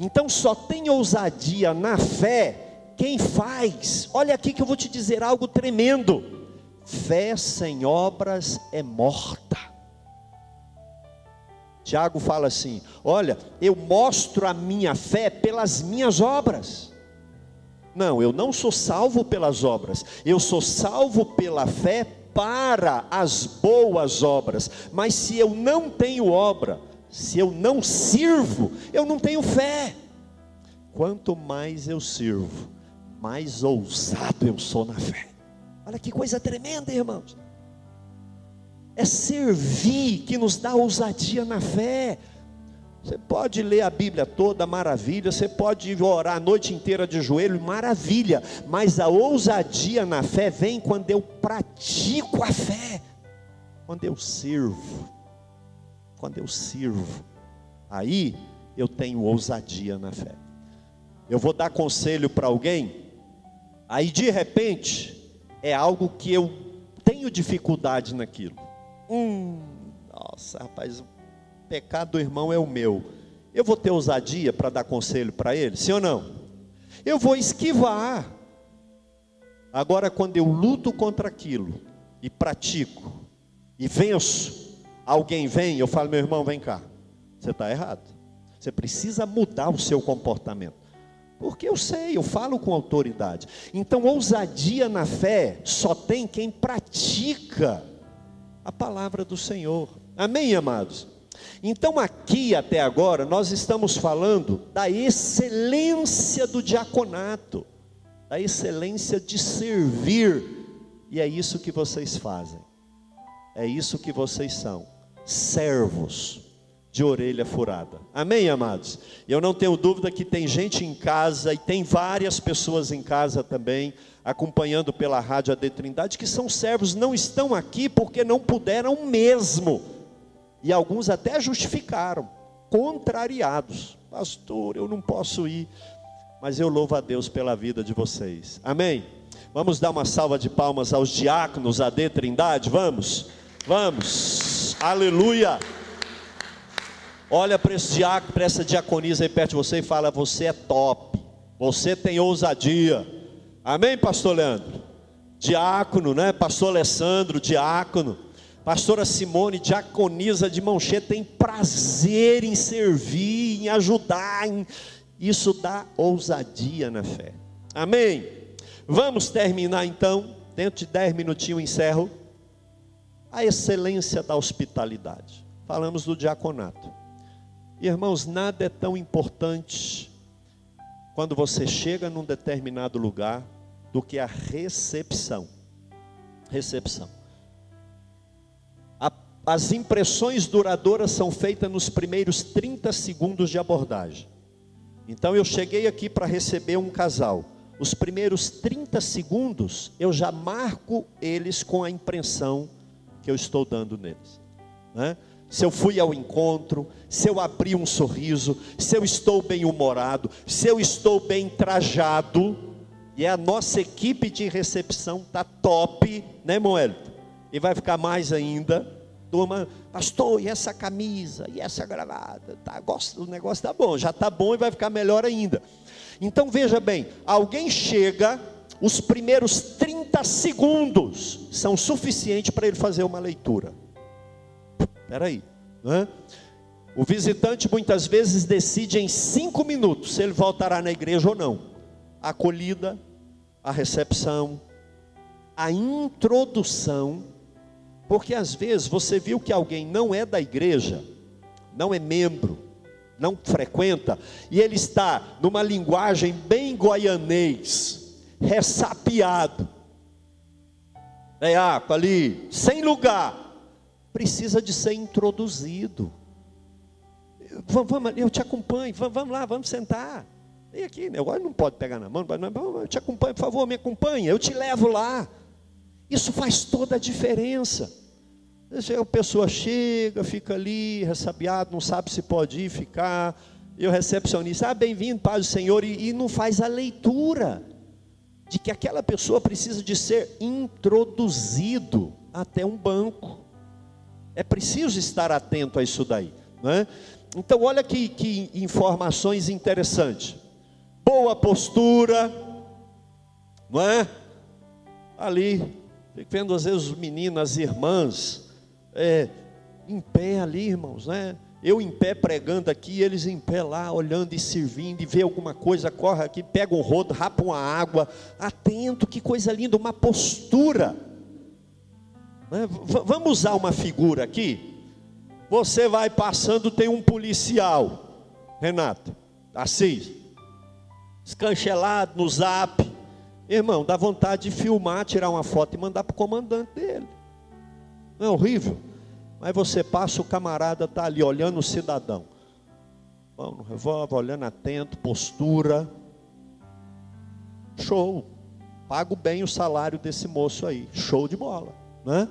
Então só tem ousadia na fé quem faz. Olha aqui que eu vou te dizer algo tremendo. Fé sem obras é morta. Tiago fala assim: Olha, eu mostro a minha fé pelas minhas obras. Não, eu não sou salvo pelas obras, eu sou salvo pela fé para as boas obras. Mas se eu não tenho obra, se eu não sirvo, eu não tenho fé. Quanto mais eu sirvo, mais ousado eu sou na fé. Olha que coisa tremenda, irmãos. É servir que nos dá ousadia na fé. Você pode ler a Bíblia toda, maravilha. Você pode orar a noite inteira de joelho, maravilha. Mas a ousadia na fé vem quando eu pratico a fé, quando eu sirvo. Quando eu sirvo, aí eu tenho ousadia na fé. Eu vou dar conselho para alguém, aí de repente é algo que eu tenho dificuldade naquilo. Hum, nossa, rapaz, pecado do irmão é o meu. Eu vou ter ousadia para dar conselho para ele? Sim ou não? Eu vou esquivar. Agora, quando eu luto contra aquilo e pratico e venço, alguém vem, eu falo, meu irmão, vem cá. Você está errado. Você precisa mudar o seu comportamento. Porque eu sei, eu falo com autoridade. Então, ousadia na fé só tem quem pratica a palavra do Senhor. Amém, amados? Então, aqui até agora, nós estamos falando da excelência do diaconato, da excelência de servir, e é isso que vocês fazem, é isso que vocês são, servos de orelha furada. Amém, amados? Eu não tenho dúvida que tem gente em casa, e tem várias pessoas em casa também, acompanhando pela rádio AD Trindade, que são servos, não estão aqui porque não puderam mesmo e alguns até justificaram, contrariados. Pastor, eu não posso ir, mas eu louvo a Deus pela vida de vocês. Amém? Vamos dar uma salva de palmas aos diáconos AD Trindade? Vamos? Vamos. Aleluia. Olha para esse diácono, para essa diaconisa aí perto de você e fala: Você é top, você tem ousadia. Amém, Pastor Leandro? Diácono, né? Pastor Alessandro, diácono. Pastora Simone, diaconisa de mão cheia, tem prazer em servir, em ajudar, em... isso dá ousadia na fé. Amém? Vamos terminar então, dentro de dez minutinhos encerro. A excelência da hospitalidade. Falamos do diaconato. Irmãos, nada é tão importante quando você chega num determinado lugar do que a recepção. Recepção. As impressões duradouras são feitas nos primeiros 30 segundos de abordagem. Então eu cheguei aqui para receber um casal. Os primeiros 30 segundos eu já marco eles com a impressão que eu estou dando neles. Né? Se eu fui ao encontro, se eu abri um sorriso, se eu estou bem humorado, se eu estou bem trajado, e a nossa equipe de recepção está top, né, Moelito? E vai ficar mais ainda turma, pastor, e essa camisa, e essa gravata, tá, gosto, o negócio está bom, já está bom e vai ficar melhor ainda. Então veja bem, alguém chega, os primeiros 30 segundos são suficientes para ele fazer uma leitura. Espera aí, é? O visitante muitas vezes decide em cinco minutos se ele voltará na igreja ou não. A acolhida, a recepção, a introdução porque às vezes você viu que alguém não é da igreja, não é membro, não frequenta, e ele está numa linguagem bem goianês, ressapiado, é água ali, sem lugar, precisa de ser introduzido. vamos, vamos, eu te acompanho, vamos, vamos lá, vamos sentar. Vem aqui, agora não pode pegar na mão, não, eu te acompanho, por favor, me acompanha, eu te levo lá. Isso faz toda a diferença. A pessoa chega, fica ali, ressabiado, não sabe se pode ir, ficar. E o recepcionista, ah, bem-vindo, paz do Senhor, e, e não faz a leitura de que aquela pessoa precisa de ser introduzido até um banco. É preciso estar atento a isso daí. Né? Então, olha que, que informações interessantes. Boa postura, não é? Ali, vendo às vezes os meninos, as irmãs, é, em pé ali, irmãos, né? Eu em pé pregando aqui, eles em pé lá, olhando e servindo, e vê alguma coisa, corre aqui, pega um rodo, rapa uma água, atento, que coisa linda, uma postura. Né? Vamos usar uma figura aqui. Você vai passando, tem um policial, Renato, assim, escanchelado no zap. Irmão, dá vontade de filmar, tirar uma foto e mandar para o comandante dele. Não é horrível? Mas você passa, o camarada está ali olhando o cidadão. Mão no revólver, olhando atento, postura. Show. Pago bem o salário desse moço aí. Show de bola. Né?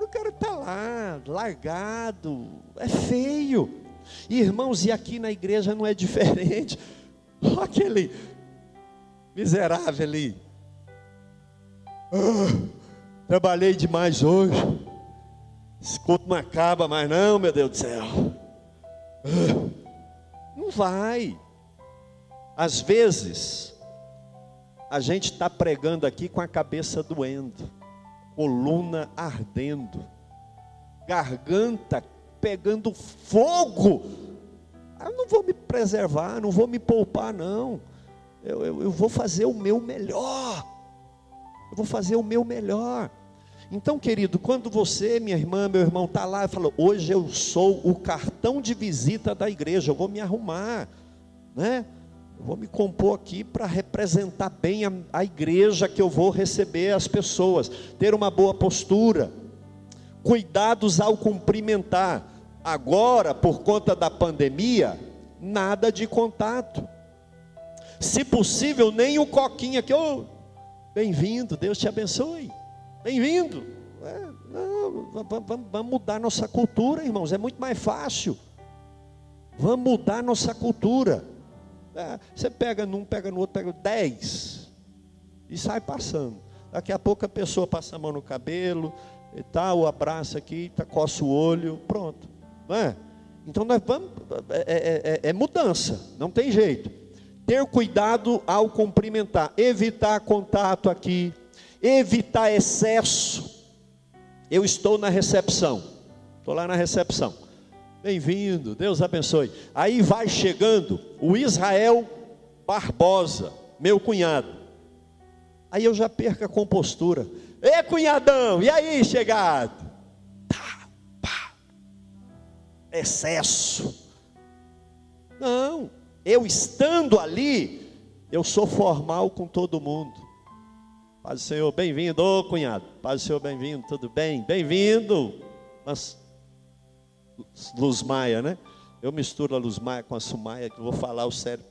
O cara está lá, largado. É feio. Irmãos, e aqui na igreja não é diferente. Olha aquele miserável ali. Ah, trabalhei demais hoje. Esse culto não acaba mais, não, meu Deus do céu. Não vai. Às vezes, a gente está pregando aqui com a cabeça doendo, coluna ardendo, garganta pegando fogo. Eu não vou me preservar, não vou me poupar, não. Eu, eu, eu vou fazer o meu melhor. Eu vou fazer o meu melhor. Então, querido, quando você, minha irmã, meu irmão, está lá e fala, hoje eu sou o cartão de visita da igreja, eu vou me arrumar, né? Eu vou me compor aqui para representar bem a, a igreja que eu vou receber as pessoas, ter uma boa postura, cuidados ao cumprimentar. Agora, por conta da pandemia, nada de contato. Se possível, nem o coquinha aqui, oh, bem-vindo, Deus te abençoe. Bem-vindo. É, vamos mudar nossa cultura, irmãos. É muito mais fácil. Vamos mudar nossa cultura. É, você pega num, pega no outro, pega dez e sai passando. Daqui a pouco a pessoa passa a mão no cabelo e tal, abraça aqui, tá, coça o olho, pronto. Não é? Então nós vamos, é, é, é, é mudança, não tem jeito. Ter cuidado ao cumprimentar, evitar contato aqui, evitar excesso. Eu estou na recepção, estou lá na recepção. Bem-vindo, Deus abençoe. Aí vai chegando o Israel Barbosa, meu cunhado. Aí eu já perco a compostura. Ê cunhadão, e aí chegado? Tá, pá. Excesso. Não, eu estando ali, eu sou formal com todo mundo. Paz do Senhor, bem-vindo, ô cunhado. Paz do Senhor, bem-vindo, tudo bem? Bem-vindo. Mas, Luz Maia, né? Eu misturo a Luz Maia com a Sumaia, que vou falar o sério.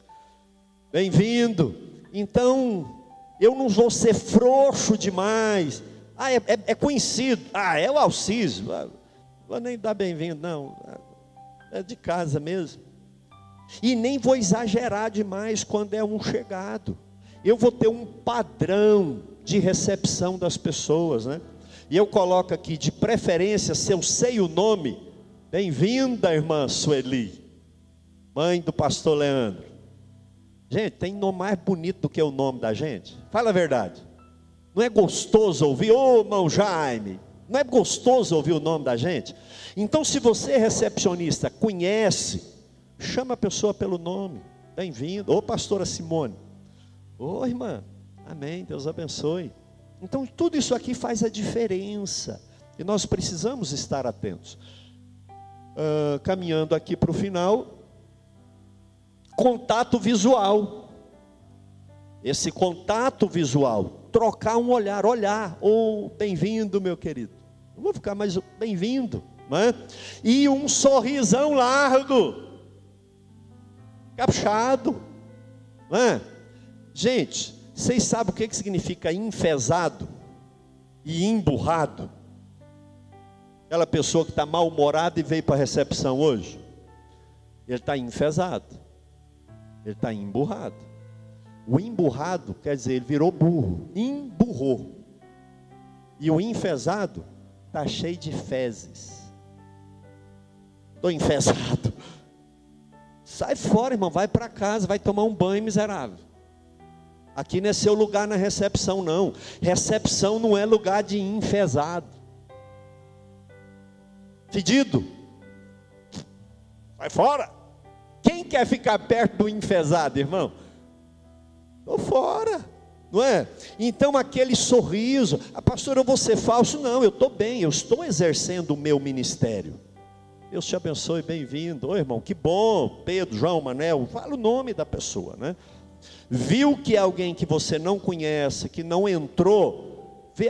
Bem-vindo. Então, eu não vou ser frouxo demais. Ah, é, é, é conhecido. Ah, é o Alciso. Ah, vou nem dar bem-vindo, não. É de casa mesmo. E nem vou exagerar demais quando é um chegado. Eu vou ter um padrão de recepção das pessoas, né? E eu coloco aqui, de preferência, se eu sei o nome, bem-vinda, irmã Sueli, mãe do pastor Leandro. Gente, tem nome mais bonito do que o nome da gente? Fala a verdade. Não é gostoso ouvir, ô oh, irmão Jaime, não é gostoso ouvir o nome da gente? Então, se você é recepcionista, conhece, chama a pessoa pelo nome, bem-vindo, ô pastora Simone, ô irmã, Amém. Deus abençoe. Então, tudo isso aqui faz a diferença. E nós precisamos estar atentos. Uh, caminhando aqui para o final, contato visual. Esse contato visual, trocar um olhar, olhar, ou oh, bem-vindo, meu querido. Não vou ficar mais bem-vindo, é? E um sorrisão largo. caprichado, não é? Gente, vocês sabem o que, que significa enfesado e emburrado? Aquela pessoa que está mal-humorada e veio para a recepção hoje. Ele está enfesado. Ele está emburrado. O emburrado quer dizer, ele virou burro. Emburrou. E o enfesado está cheio de fezes. Estou enfesado. Sai fora, irmão. Vai para casa, vai tomar um banho miserável. Aqui não é seu lugar na recepção, não. Recepção não é lugar de enfesado fedido. Vai fora. Quem quer ficar perto do enfesado, irmão? Estou fora, não é? Então aquele sorriso, a ah, pastora, eu vou ser falso? Não, eu estou bem, eu estou exercendo o meu ministério. Deus te abençoe, bem-vindo. Oi, irmão, que bom. Pedro, João, Manel, fala o nome da pessoa, né? Viu que é alguém que você não conhece, que não entrou, vê,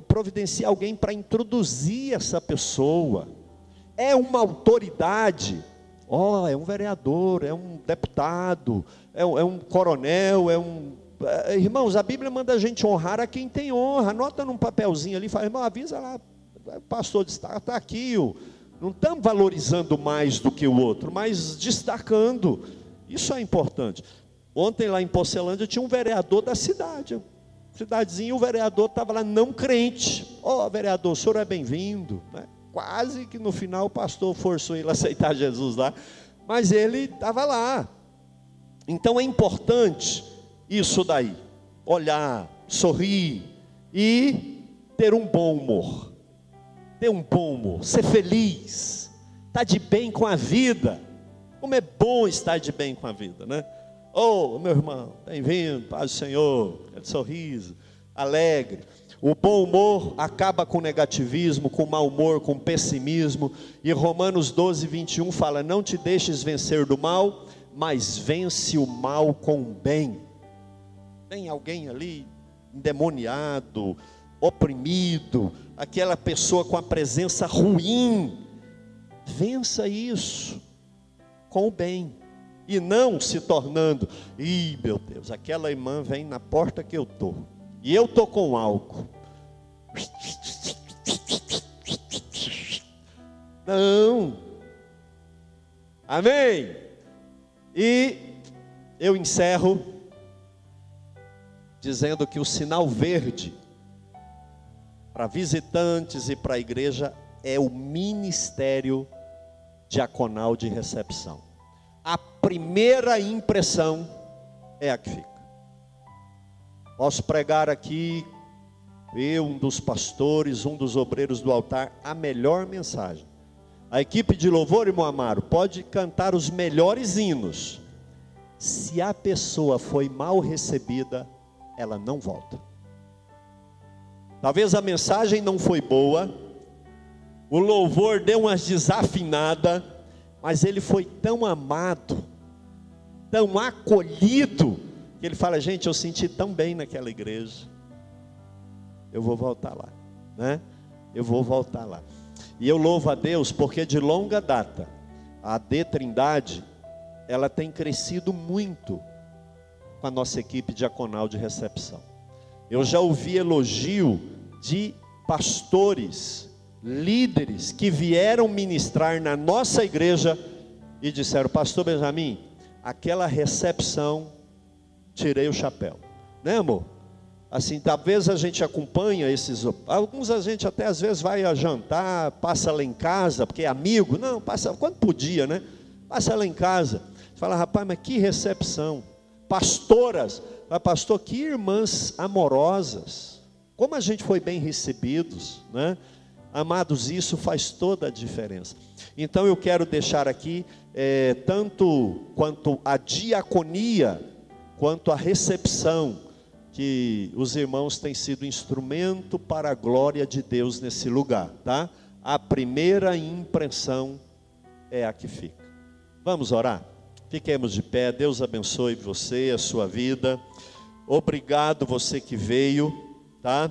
providenciar alguém para introduzir essa pessoa. É uma autoridade. Ó, oh, é um vereador, é um deputado, é um, é um coronel, é um. É, irmãos, a Bíblia manda a gente honrar a quem tem honra. Anota num papelzinho ali, fala, irmão, avisa lá, o pastor está, está aqui. O, não estamos valorizando mais do que o outro, mas destacando. Isso é importante. Ontem lá em Porcelândia tinha um vereador da cidade cidadezinha, o vereador estava lá não crente. Ó, oh, vereador, o senhor é bem-vindo. Né? Quase que no final o pastor forçou ele a aceitar Jesus lá, mas ele estava lá. Então é importante isso daí, olhar, sorrir e ter um bom humor. Ter um bom humor, ser feliz, estar tá de bem com a vida. Como é bom estar de bem com a vida, né? Oh, meu irmão, bem-vindo, paz do Senhor, aquele sorriso, alegre. O bom humor acaba com negativismo, com mau humor, com pessimismo. E Romanos 12, 21 fala: Não te deixes vencer do mal, mas vence o mal com o bem. Tem alguém ali endemoniado, oprimido, aquela pessoa com a presença ruim. Vença isso com o bem e não se tornando, ih, meu Deus, aquela irmã vem na porta que eu tô, e eu tô com álcool. Não. Amém. E eu encerro dizendo que o sinal verde para visitantes e para a igreja é o ministério diaconal de recepção a primeira impressão é a que fica. Posso pregar aqui, eu, um dos pastores, um dos obreiros do altar, a melhor mensagem. A equipe de louvor, irmão Amaro, pode cantar os melhores hinos. Se a pessoa foi mal recebida, ela não volta. Talvez a mensagem não foi boa, o louvor deu umas desafinadas, mas ele foi tão amado, tão acolhido, que ele fala: gente, eu senti tão bem naquela igreja, eu vou voltar lá, né? Eu vou voltar lá. E eu louvo a Deus porque de longa data a D Trindade ela tem crescido muito com a nossa equipe diaconal de recepção. Eu já ouvi elogio de pastores líderes que vieram ministrar na nossa igreja e disseram: Pastor Benjamin, aquela recepção, tirei o chapéu, né, amor? Assim, talvez a gente acompanha esses. Alguns a gente até às vezes vai a jantar, passa lá em casa, porque é amigo. Não, passa quando podia, né? Passa lá em casa. Fala, rapaz, mas que recepção. Pastoras, fala, pastor, que irmãs amorosas. Como a gente foi bem recebidos, né? Amados, isso faz toda a diferença. Então eu quero deixar aqui, é, tanto quanto a diaconia, quanto a recepção, que os irmãos têm sido instrumento para a glória de Deus nesse lugar, tá? A primeira impressão é a que fica. Vamos orar? Fiquemos de pé, Deus abençoe você, a sua vida. Obrigado você que veio, tá?